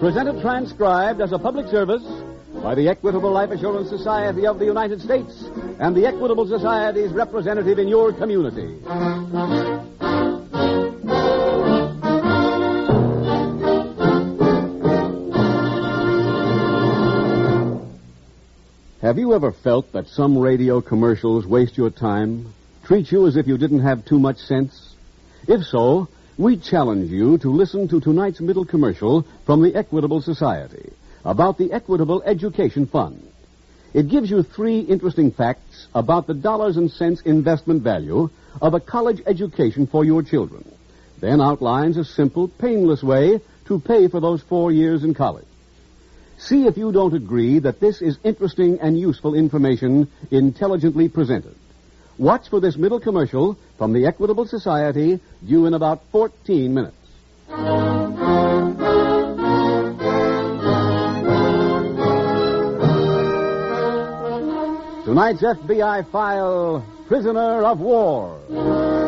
Presented transcribed as a public service by the Equitable Life Assurance Society of the United States and the Equitable Society's representative in your community. Have you ever felt that some radio commercials waste your time, treat you as if you didn't have too much sense? If so, we challenge you to listen to tonight's middle commercial from the Equitable Society about the Equitable Education Fund. It gives you three interesting facts about the dollars and cents investment value of a college education for your children, then outlines a simple, painless way to pay for those four years in college. See if you don't agree that this is interesting and useful information intelligently presented. Watch for this middle commercial from the Equitable Society due in about 14 minutes. Tonight's FBI file Prisoner of War.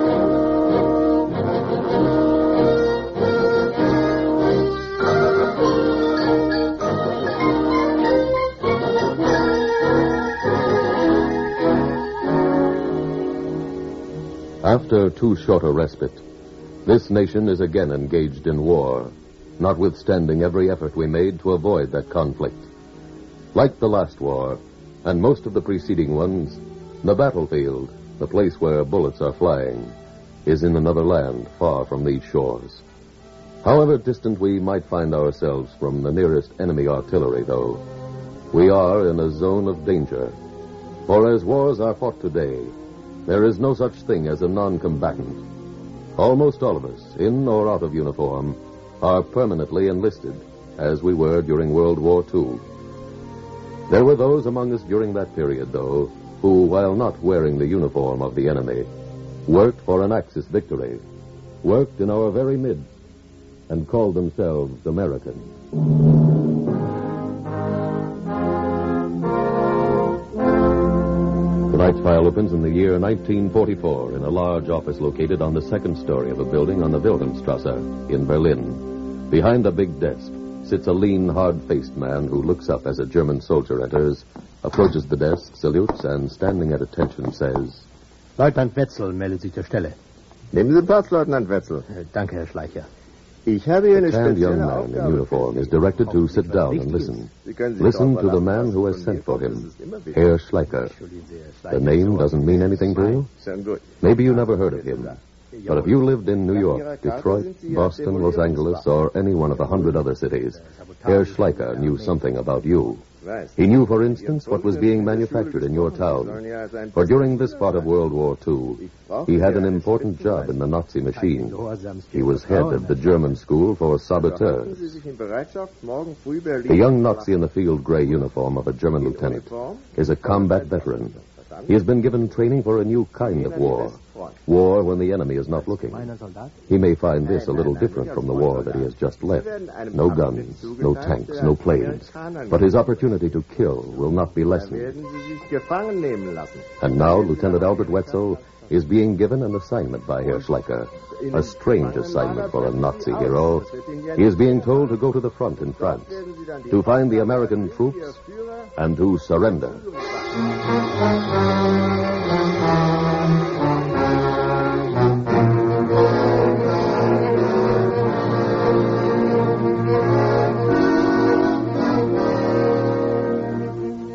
After too short a respite, this nation is again engaged in war, notwithstanding every effort we made to avoid that conflict. Like the last war, and most of the preceding ones, the battlefield, the place where bullets are flying, is in another land far from these shores. However distant we might find ourselves from the nearest enemy artillery, though, we are in a zone of danger. For as wars are fought today, there is no such thing as a non-combatant. Almost all of us, in or out of uniform, are permanently enlisted, as we were during World War II. There were those among us during that period, though, who, while not wearing the uniform of the enemy, worked for an Axis victory, worked in our very midst, and called themselves Americans. Tonight's file opens in the year 1944 in a large office located on the second story of a building on the Wilhelmstrasse in Berlin. Behind a big desk sits a lean, hard-faced man who looks up as a German soldier enters, approaches the desk, salutes, and standing at attention says, Leutnant Wetzel meldet sich zur Stelle. Nehmen Sie Platz, Leutnant Wetzel. Äh, Danke, Herr Schleicher. Ich habe hier eine The tanned young man in uniform is directed to sit down and listen. Sie können sich Listen to the man who has sent for him, das ist immer wichtig. Herr Schleicher. The name doesn't mean anything to you? Maybe you never heard of him. But if you lived in New York, Detroit, Boston, Los Angeles, or any one of a hundred other cities, Herr Schleicher knew something about you. He knew, for instance, what was being manufactured in your town. For during this part of World War II, he had an important job in the Nazi machine. He was head of the German school for saboteurs. The young Nazi in the field gray uniform of a German lieutenant is a combat veteran. He has been given training for a new kind of war. War when the enemy is not looking. He may find this a little different from the war that he has just left. No guns, no tanks, no planes. But his opportunity to kill will not be lessened. And now Lieutenant Albert Wetzel is being given an assignment by Herr Schleicher. A strange assignment for a Nazi hero. He is being told to go to the front in France, to find the American troops and to surrender.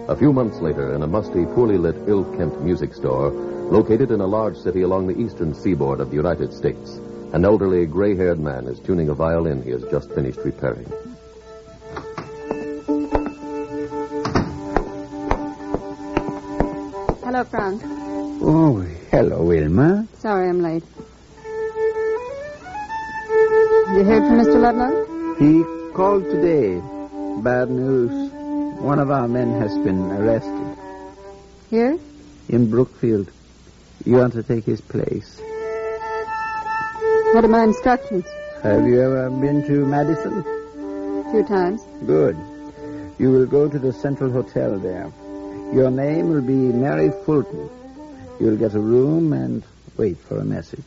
A few months later, in a musty, poorly lit, ill-kempt music store located in a large city along the eastern seaboard of the United States, an elderly, gray-haired man is tuning a violin he has just finished repairing. Hello, Frank. Oh, hello, Wilma. Sorry I'm late. You heard from Mr. Ludlow? He called today. Bad news. one of our men has been arrested Here? in Brookfield. You are to take his place. What are my instructions? Have you ever been to Madison? A few times. Good. You will go to the Central Hotel there. Your name will be Mary Fulton. You'll get a room and wait for a message.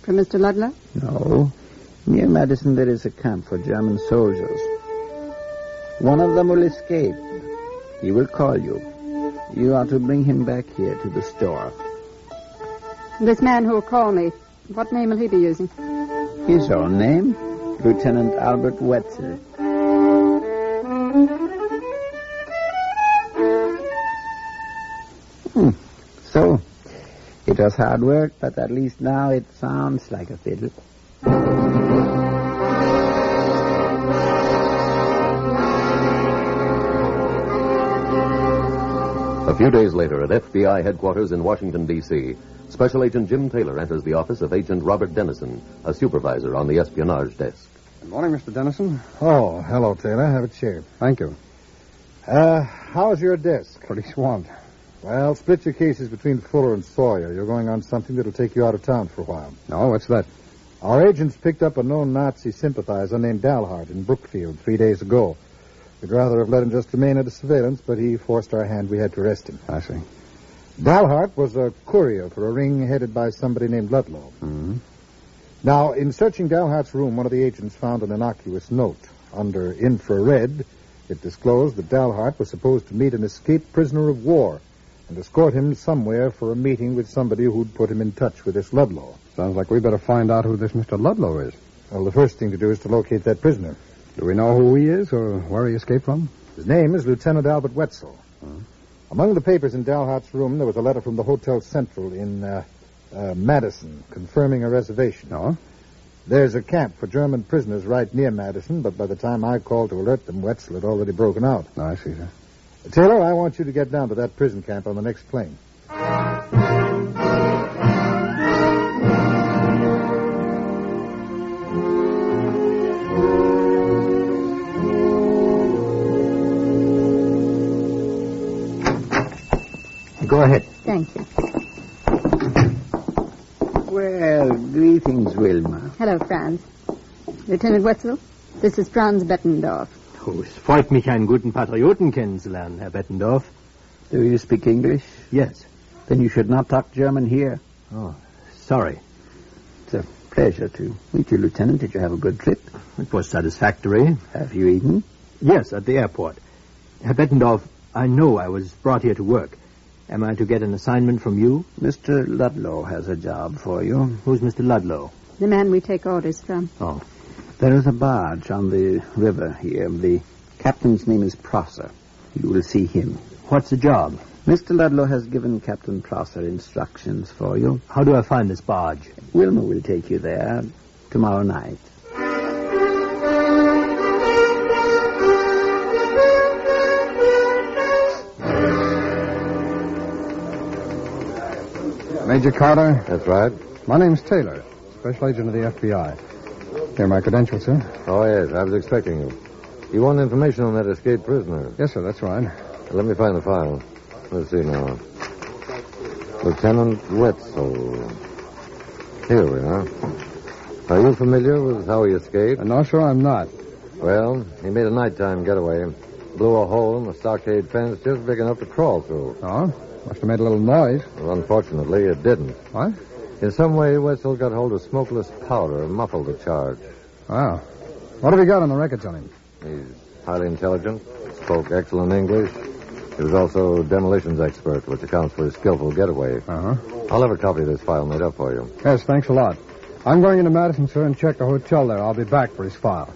From Mr. Ludlow? No. Near Madison there is a camp for German soldiers. One of them will escape. He will call you. You are to bring him back here to the store. This man who will call me, what name will he be using? His own name? Lieutenant Albert Wetzel. Hmm. So, it was hard work, but at least now it sounds like a fiddle. A few days later, at FBI headquarters in Washington, D.C., Special Agent Jim Taylor enters the office of Agent Robert Dennison, a supervisor on the espionage desk. Good morning, Mr. Dennison. Oh, hello, Taylor. Have a chair. Thank you. Uh, how's your desk? Pretty swamped. Well, split your cases between Fuller and Sawyer. You're going on something that'll take you out of town for a while. No, what's that? Our agents picked up a known Nazi sympathizer named Dalhart in Brookfield three days ago. We'd rather have let him just remain under surveillance, but he forced our hand. We had to arrest him. I see. Dalhart was a courier for a ring headed by somebody named Ludlow. Mm-hmm. Now, in searching Dalhart's room, one of the agents found an innocuous note. Under infrared, it disclosed that Dalhart was supposed to meet an escaped prisoner of war and escort him somewhere for a meeting with somebody who'd put him in touch with this Ludlow. Sounds like we better find out who this Mr. Ludlow is. Well, the first thing to do is to locate that prisoner. Do we know who he is or where he escaped from? His name is Lieutenant Albert Wetzel. Among the papers in Dalhart's room, there was a letter from the Hotel Central in uh, uh, Madison confirming a reservation. No. There's a camp for German prisoners right near Madison, but by the time I called to alert them, Wetzel had already broken out. No, I see, sir. Taylor, I want you to get down to that prison camp on the next plane. Well, greetings, Wilma. Hello, Franz. Lieutenant Wetzel, this is Franz Bettendorf. Oh, es freut mich, einen guten Patrioten kennenzulernen, Herr Bettendorf. Do you speak English? Yes. Then you should not talk German here. Oh, sorry. It's a pleasure to meet you, Lieutenant. Did you have a good trip? It was satisfactory. Have you eaten? Yes, at the airport. Herr Bettendorf, I know I was brought here to work. Am I to get an assignment from you? Mr. Ludlow has a job for you. Who's Mr. Ludlow? The man we take orders from. Oh, There is a barge on the river here. The captain's name is Prosser. You will see him. what's the job? Mr. Ludlow has given Captain Prosser instructions for you. How do I find this barge? Wilma will take you there tomorrow night. Major Carter, That's right. my name's Taylor, Special Agent of the FBI. Here are my credentials, sir. Oh, yes, I was expecting you. You want information on that escaped prisoner? Yes, sir, that's right. Let me find the file. Let's see now. Lieutenant Wetzel. Here we are. Are you familiar with how he escaped? Uh, no, sir, I'm not. Well, he made a nighttime getaway. Blew a hole in the stockade fence just big enough to crawl through. Oh? Must have made a little noise. Well, unfortunately, it didn't. What? In some way, Wetzel got hold of smokeless powder and muffled the charge. Wow. What have you got on the records on him? He's highly intelligent, spoke excellent English. He was also a demolitions expert, which accounts for his skillful getaway. Uh-huh. I'll have a copy of this file made up for you. Yes, thanks a lot. I'm going into Madison, sir, and check the hotel there. I'll be back for his file.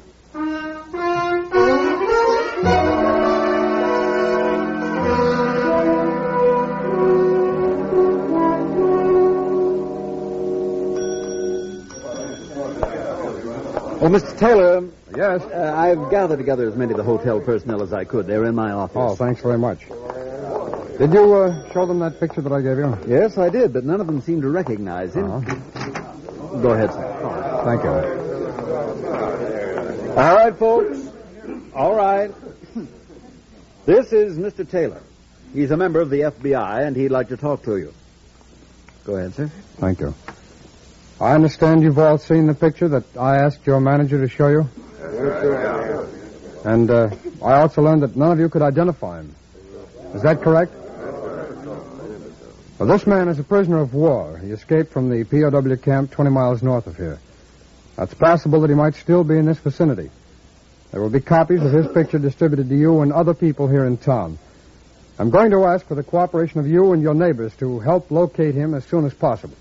Oh, Mr. Taylor, Yes? uh, I've gathered together as many of the hotel personnel as I could. They're in my office. Oh, thanks very much. Did you uh, show them that picture that I gave you? Yes, I did, but none of them seem to recognize him. Uh-huh. Go ahead, sir. Thank you. All right, folks. All right. This is Mr. Taylor. He's a member of the FBI, and he'd like to talk to you. Go ahead, sir. Thank you. I understand you've all seen the picture that I asked your manager to show you. And uh, I also learned that none of you could identify him. Is that correct? Well, this man is a prisoner of war. He escaped from the POW camp 20 miles north of here. It's possible that he might still be in this vicinity. There will be copies of his picture distributed to you and other people here in town. I'm going to ask for the cooperation of you and your neighbors to help locate him as soon as possible.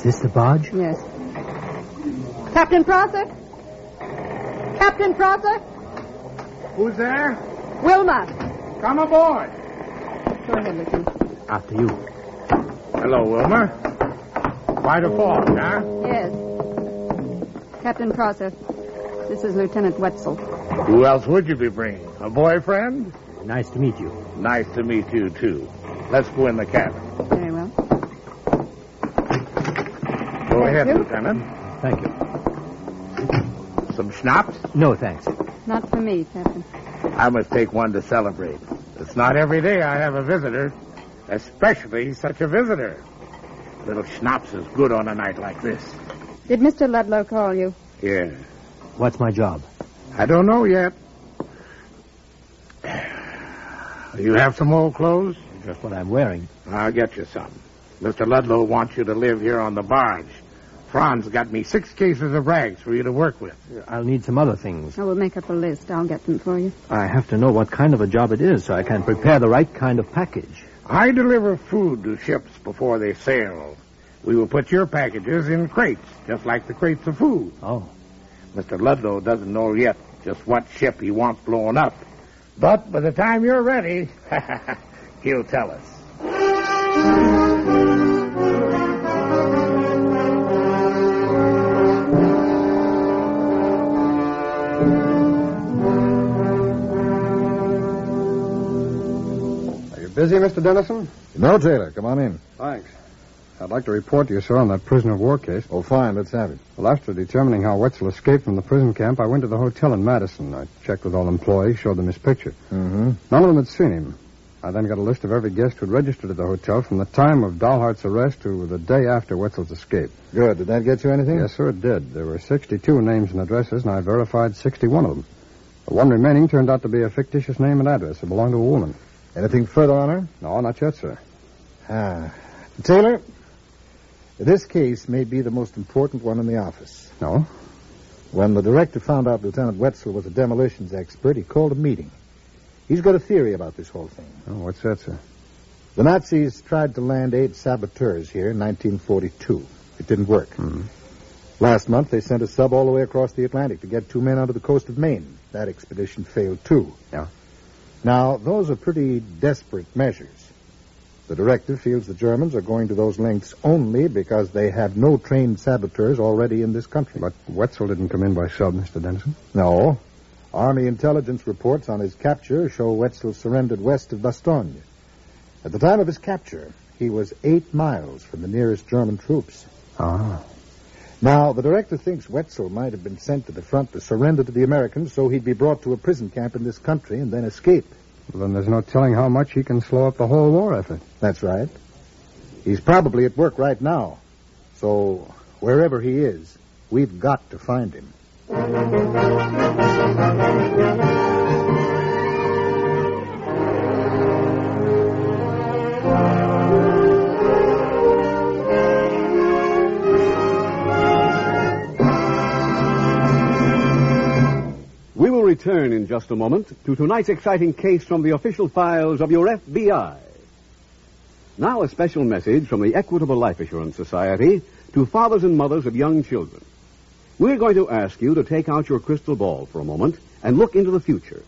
Is this the barge? Yes. Captain Prosser? Captain Prosser? Who's there? Wilma. Come aboard. Go ahead, Lieutenant. After you. Hello, Wilma. Quite a fall, huh? Yes. Captain Prosser, this is Lieutenant Wetzel. Who else would you be bringing? A boyfriend? Nice to meet you. Nice to meet you, too. Let's go in the cabin. Very well. Go ahead, you. Lieutenant. Thank you. Some schnapps? No, thanks. Not for me, Captain. I must take one to celebrate. It's not every day I have a visitor, especially such a visitor. Little schnapps is good on a night like this. Did Mr. Ludlow call you? Yeah. What's my job? I don't know yet. You have some old clothes? Just what I'm wearing. I'll get you some. Mr. Ludlow wants you to live here on the barge. Franz got me six cases of rags for you to work with. I'll need some other things. I will make up a list. I'll get them for you. I have to know what kind of a job it is so I can prepare the right kind of package. I deliver food to ships before they sail. We will put your packages in crates, just like the crates of food. Oh. Mr. Ludlow doesn't know yet just what ship he wants blown up. But by the time you're ready, he'll tell us. Busy, Mr. Dennison? No, Taylor. Come on in. Thanks. I'd like to report to you, sir, on that prisoner of war case. Oh, fine. Let's have it. Well, after determining how Wetzel escaped from the prison camp, I went to the hotel in Madison. I checked with all employees, showed them his picture. Mm-hmm. None of them had seen him. I then got a list of every guest who'd registered at the hotel from the time of Dalhart's arrest to the day after Wetzel's escape. Good. Did that get you anything? Yes, sir, it did. There were 62 names and addresses, and I verified 61 of them. The one remaining turned out to be a fictitious name and address. It belonged to a woman. Anything further on her? No, not yet, sir. Ah. Taylor, this case may be the most important one in the office. No? When the director found out Lieutenant Wetzel was a demolitions expert, he called a meeting. He's got a theory about this whole thing. Oh, what's that, sir? The Nazis tried to land eight saboteurs here in 1942. It didn't work. Mm-hmm. Last month, they sent a sub all the way across the Atlantic to get two men onto the coast of Maine. That expedition failed, too. Yeah. Now, those are pretty desperate measures. The director feels the Germans are going to those lengths only because they have no trained saboteurs already in this country. But Wetzel didn't come in by sub, Mr. Dennison. No. Army intelligence reports on his capture show Wetzel surrendered west of Bastogne. At the time of his capture, he was eight miles from the nearest German troops. Ah. Now, the director thinks Wetzel might have been sent to the front to surrender to the Americans so he'd be brought to a prison camp in this country and then escape. Well, then there's no telling how much he can slow up the whole war effort. That's right. He's probably at work right now. So, wherever he is, we've got to find him. Return in just a moment to tonight's exciting case from the official files of your FBI. Now, a special message from the Equitable Life Assurance Society to fathers and mothers of young children. We're going to ask you to take out your crystal ball for a moment and look into the future.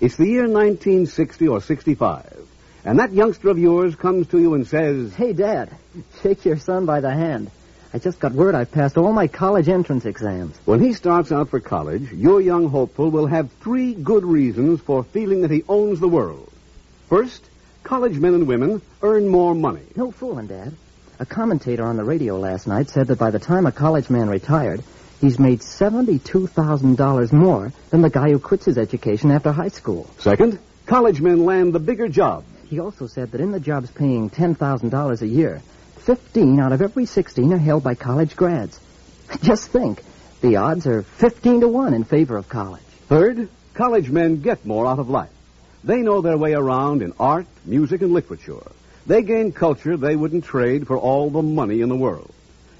It's the year 1960 or 65, and that youngster of yours comes to you and says, Hey, Dad, shake your son by the hand. I just got word I've passed all my college entrance exams. When he starts out for college, your young hopeful will have three good reasons for feeling that he owns the world. First, college men and women earn more money. No fooling, Dad. A commentator on the radio last night said that by the time a college man retired, he's made $72,000 more than the guy who quits his education after high school. Second, college men land the bigger job. He also said that in the jobs paying $10,000 a year, 15 out of every 16 are held by college grads. Just think, the odds are 15 to 1 in favor of college. Third, college men get more out of life. They know their way around in art, music, and literature. They gain culture they wouldn't trade for all the money in the world.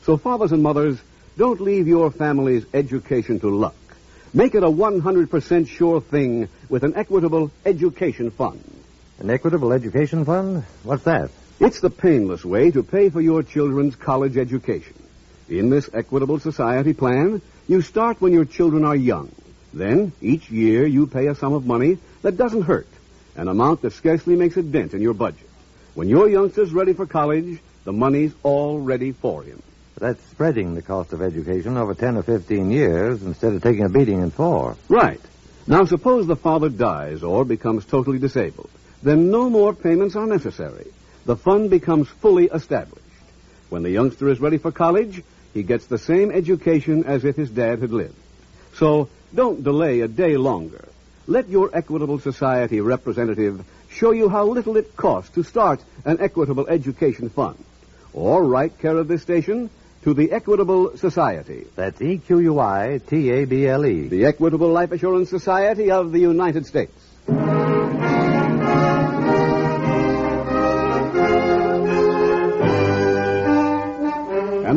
So, fathers and mothers, don't leave your family's education to luck. Make it a 100% sure thing with an equitable education fund. An equitable education fund? What's that? It's the painless way to pay for your children's college education. In this Equitable Society plan, you start when your children are young. Then, each year, you pay a sum of money that doesn't hurt, an amount that scarcely makes a dent in your budget. When your youngster's ready for college, the money's all ready for him. That's spreading the cost of education over 10 or 15 years instead of taking a beating in four. Right. Now, suppose the father dies or becomes totally disabled. Then no more payments are necessary. The fund becomes fully established. When the youngster is ready for college, he gets the same education as if his dad had lived. So don't delay a day longer. Let your Equitable Society representative show you how little it costs to start an Equitable Education Fund. Or write care of this station to the Equitable Society. That's E Q U I T A B L E. The Equitable Life Assurance Society of the United States.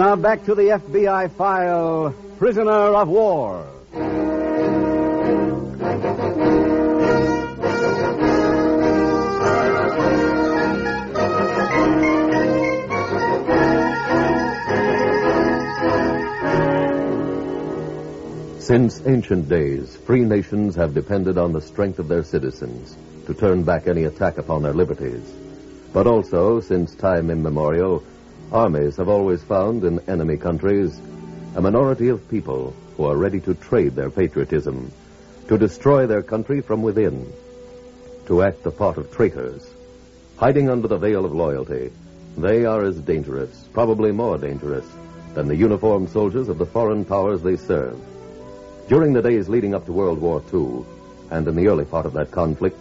Now back to the FBI file Prisoner of War. Since ancient days, free nations have depended on the strength of their citizens to turn back any attack upon their liberties. But also, since time immemorial, armies have always found in enemy countries a minority of people who are ready to trade their patriotism, to destroy their country from within, to act the part of traitors. Hiding under the veil of loyalty, they are as dangerous, probably more dangerous, than the uniformed soldiers of the foreign powers they serve. During the days leading up to World War II, and in the early part of that conflict,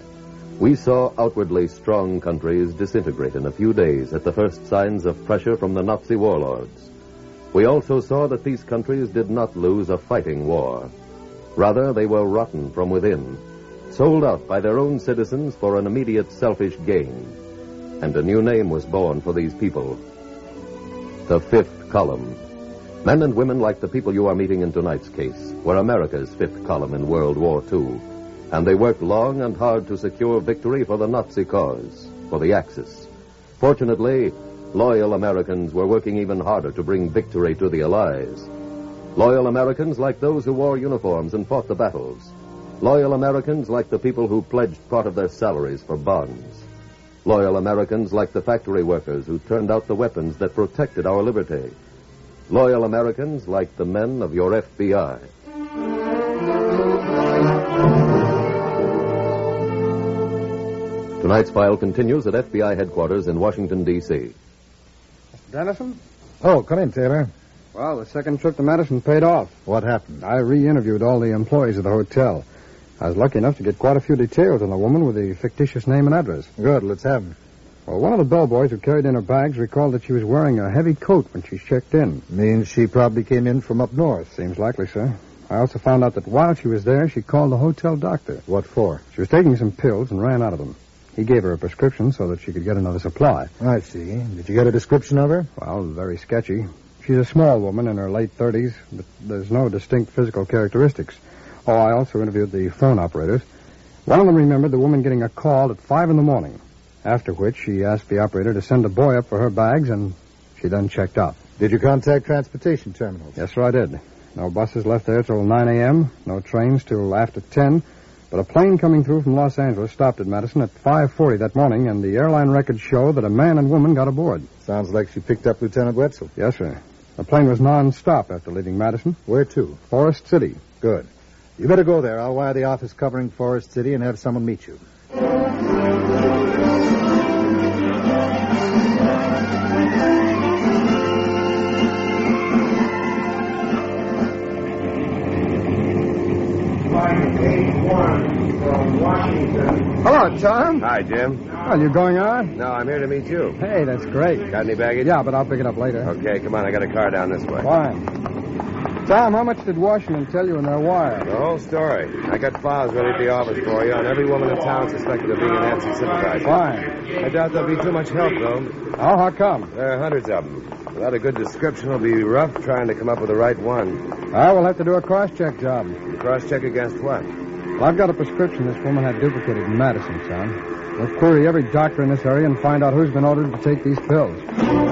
we saw outwardly strong countries disintegrate in a few days at the first signs of pressure from the Nazi warlords. We also saw that these countries did not lose a fighting war. Rather, they were rotten from within, sold out by their own citizens for an immediate selfish gain. And a new name was born for these people the Fifth Column. Men and women like the people you are meeting in tonight's case were America's fifth column in World War II, and they worked long and hard to secure victory for the Nazi cause, for the Axis. Fortunately, loyal Americans were working even harder to bring victory to the Allies. Loyal Americans like those who wore uniforms and fought the battles. Loyal Americans like the people who pledged part of their salaries for bonds. Loyal Americans like the factory workers who turned out the weapons that protected our liberty loyal Americans like the men of your FBI. Tonight's file continues at FBI headquarters in Washington, D.C. Dennison? Oh, come in, Taylor. Well, the second trip to Madison paid off. What happened? I re interviewed all the employees of the hotel. I was lucky enough to get quite a few details on the woman with the fictitious name and address. Good, let's have them. Well, one of the bellboys who carried in her bags recalled that she was wearing a heavy coat when she checked in. Means she probably came in from up north. Seems likely, sir. I also found out that while she was there, she called the hotel doctor. What for? She was taking some pills and ran out of them. He gave her a prescription so that she could get another supply. I see. Did you get a description of her? Well, very sketchy. She's a small woman in her late 30s, but there's no distinct physical characteristics. Oh, I also interviewed the phone operators. One of them remembered the woman getting a call at 5 in the morning, after which she asked the operator to send a boy up for her bags, and she then checked out. Did you contact transportation terminals? Yes, sir, I did. No buses left there till 9 a.m., no trains till after 10, but a plane coming through from Los Angeles stopped at Madison at 5.40 that morning, and the airline records show that a man and woman got aboard. Sounds like she picked up Lieutenant Wetzel. Yes, sir. The plane was non-stop after leaving Madison. Where to? Forest City. Good. You better go there. I'll wire the office covering Forest City and have someone meet you. Hello, Tom. Hi, Jim. Well, you going on? No, I'm here to meet you. Hey, that's great. Got any baggage? Yeah, but I'll pick it up later. Okay, come on. I got a car down this way. Fine. Tom, how much did Washington tell you in their wire? The whole story. I got files ready at the office for you on every woman in town suspected of being a Nazi sympathizer. Fine. I doubt there'll be too much help, though. Oh, how come? There are hundreds of them. Without a good description, it'll be rough trying to come up with the right one. Ah, I will have to do a cross-check job. Cross-check against what? Well, I've got a prescription this woman had duplicated in Madison, Tom. We'll query every doctor in this area and find out who's been ordered to take these pills.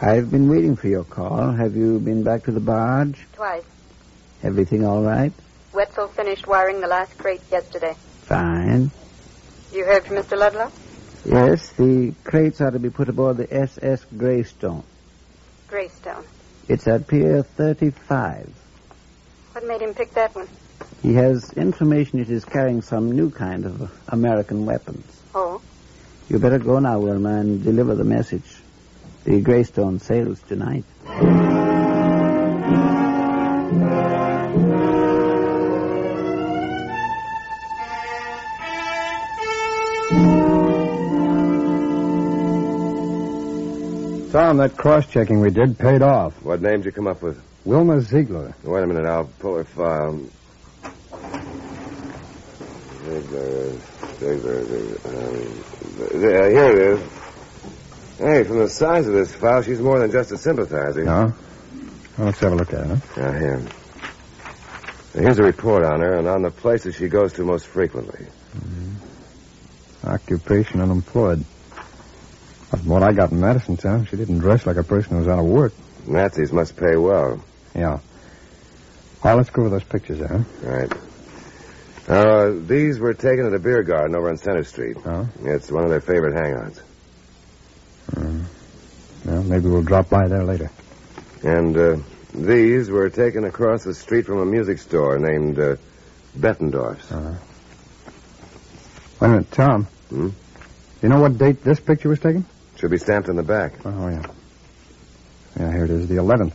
I've been waiting for your call. Have you been back to the barge? Twice. Everything all right? Wetzel finished wiring the last crate yesterday. Fine. You heard from Mr. Ludlow? Yes, the crates are to be put aboard the SS Greystone. Greystone. It's at Pier 35. What made him pick that one? He has information it is carrying some new kind of American weapons. Oh? You better go now, Wilma, and deliver the message. The Greystone sails tonight. Tom, that cross-checking we did paid off. What name did you come up with? Wilma Ziegler. Wait a minute. I'll pull her file. Ziegler, Ziegler, Ziegler. Um, here it is. Hey, from the size of this file, she's more than just a sympathizer. No? Well, let's have a look at it, huh? Yeah, here. Here's a report on her and on the places she goes to most frequently. hmm. Occupation unemployed. From what I got in Madison Town, she didn't dress like a person who was out of work. Nazis must pay well. Yeah. Well, let's go over those pictures huh? Right. Uh, these were taken at a beer garden over on Center Street. Oh? It's one of their favorite hangouts. Well, maybe we'll drop by there later. And uh, these were taken across the street from a music store named uh, Bettendorf's. Uh-huh. Wait a minute, Tom. Hmm? You know what date this picture was taken? Should be stamped in the back. Oh, yeah. Yeah, here it is, the 11th.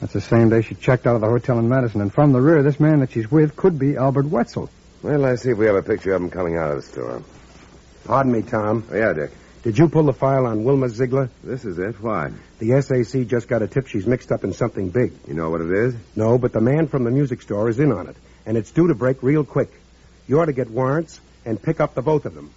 That's the same day she checked out of the hotel in Madison. And from the rear, this man that she's with could be Albert Wetzel. Well, let's see if we have a picture of him coming out of the store. Pardon me, Tom. Oh, yeah, Dick. Did you pull the file on Wilma Ziegler? This is it. Why? The SAC just got a tip she's mixed up in something big. You know what it is? No, but the man from the music store is in on it, and it's due to break real quick. You ought to get warrants and pick up the both of them.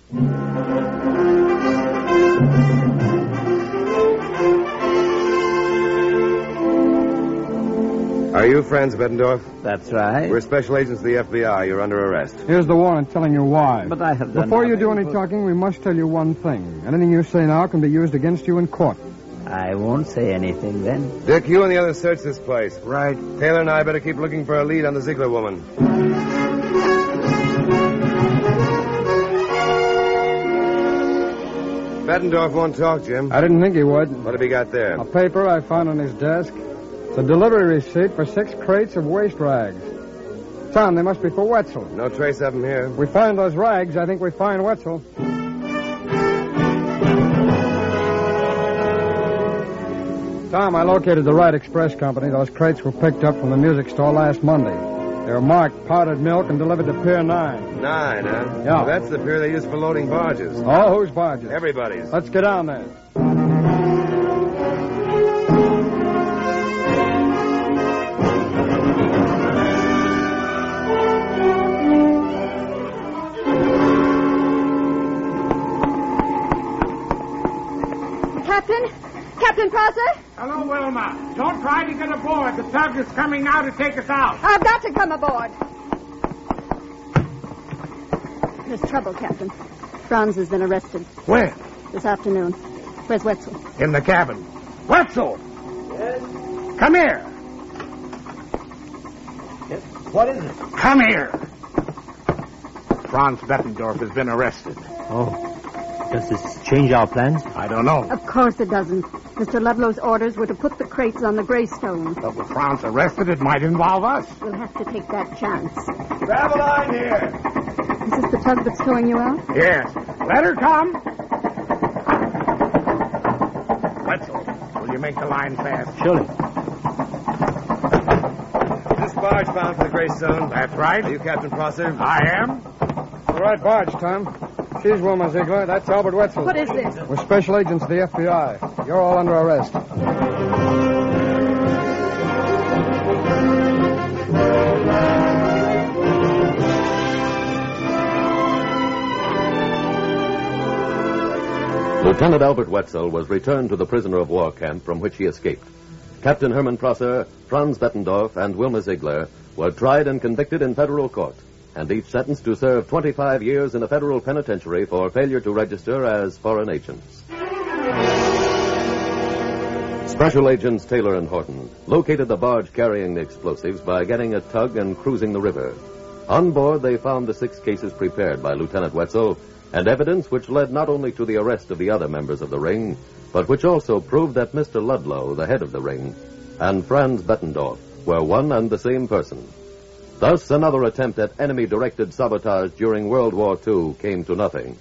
Are you Franz, Bettendorf? That's right. We're special agents of the FBI. You're under arrest. Here's the warrant telling you why. But I have done Before you do any but- talking, we must tell you one thing. Anything you say now can be used against you in court. I won't say anything then. Dick, you and the others search this place. Right. Taylor and I better keep looking for a lead on the Ziegler woman. Bettendorf won't talk, Jim. I didn't think he would. What have he got there? A paper I found on his desk. It's a delivery receipt for six crates of waste rags. Tom, they must be for Wetzel. No trace of them here. We find those rags, I think we find Wetzel. Tom, I located the Wright Express Company. Those crates were picked up from the music store last Monday. They were marked powdered milk and delivered to Pier 9. Nine, huh? Yeah. Well, that's the pier they use for loading barges. Oh, whose barges? Everybody's. Let's get down there. Hello, Wilma. Don't try to get aboard. The tug is coming now to take us out. I've got to come aboard. There's trouble, Captain. Franz has been arrested. Where? this afternoon. Where's Wetzel? In the cabin. Wetzel! Yes? Come here. Yes? What is it? Come here. Franz Bettendorf has been arrested. Oh. Does this change our plans? I don't know. Of course it doesn't. Mr. Ludlow's orders were to put the crates on the Greystone. But with Franz arrested, it might involve us. We'll have to take that chance. Grab a line here. Is this the tug that's towing you out? Yes. Let her come. Wetzel, will you make the line fast? Surely. This barge bound for the Greystone. That's right. Are you Captain Prosser? I am. The right barge, Tom. She's Wilma Ziegler. That's Albert Wetzel. What is this? We're special agents of the FBI. You're all under arrest. Lieutenant Albert Wetzel was returned to the prisoner of war camp from which he escaped. Captain Herman Prosser, Franz Bettendorf, and Wilma Ziegler were tried and convicted in federal court, and each sentenced to serve 25 years in a federal penitentiary for failure to register as foreign agents. Special agents Taylor and Horton located the barge carrying the explosives by getting a tug and cruising the river. On board, they found the six cases prepared by Lieutenant Wetzel and evidence which led not only to the arrest of the other members of the ring, but which also proved that Mr. Ludlow, the head of the ring, and Franz Bettendorf were one and the same person. Thus, another attempt at enemy directed sabotage during World War II came to nothing.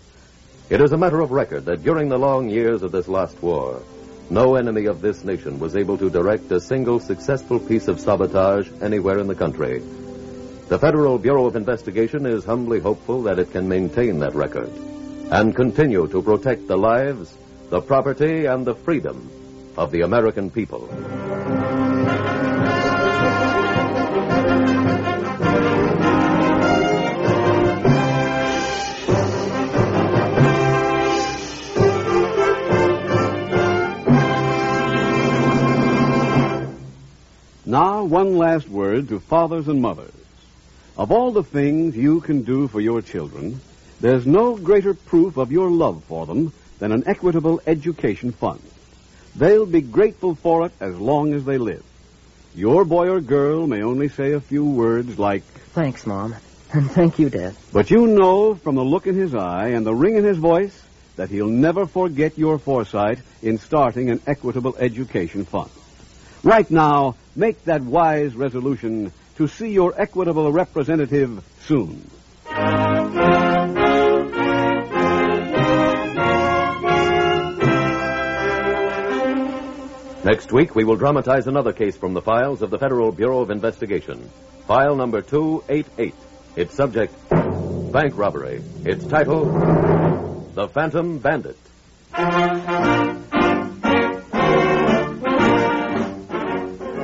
It is a matter of record that during the long years of this last war, no enemy of this nation was able to direct a single successful piece of sabotage anywhere in the country. The Federal Bureau of Investigation is humbly hopeful that it can maintain that record and continue to protect the lives, the property, and the freedom of the American people. One last word to fathers and mothers. Of all the things you can do for your children, there's no greater proof of your love for them than an equitable education fund. They'll be grateful for it as long as they live. Your boy or girl may only say a few words like, Thanks, Mom. And thank you, Dad. but you know from the look in his eye and the ring in his voice that he'll never forget your foresight in starting an equitable education fund. Right now, make that wise resolution to see your equitable representative soon. Next week, we will dramatize another case from the files of the Federal Bureau of Investigation. File number 288. Its subject, bank robbery. Its title, The Phantom Bandit.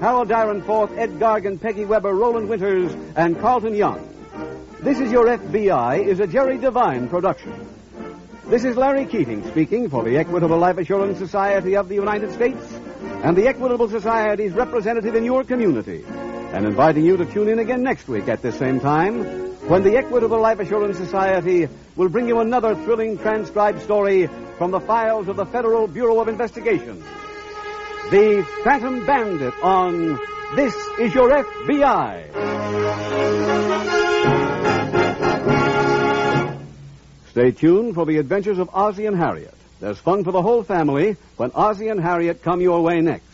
Harold Dyrenforth, Ed Gargan, Peggy Weber, Roland Winters, and Carlton Young. This is Your FBI is a Jerry Devine production. This is Larry Keating speaking for the Equitable Life Assurance Society of the United States and the Equitable Society's representative in your community, and inviting you to tune in again next week at this same time when the Equitable Life Assurance Society will bring you another thrilling transcribed story from the files of the Federal Bureau of Investigation. The Phantom Bandit on This Is Your FBI. Stay tuned for the adventures of Ozzie and Harriet. There's fun for the whole family when Ozzie and Harriet come your way next.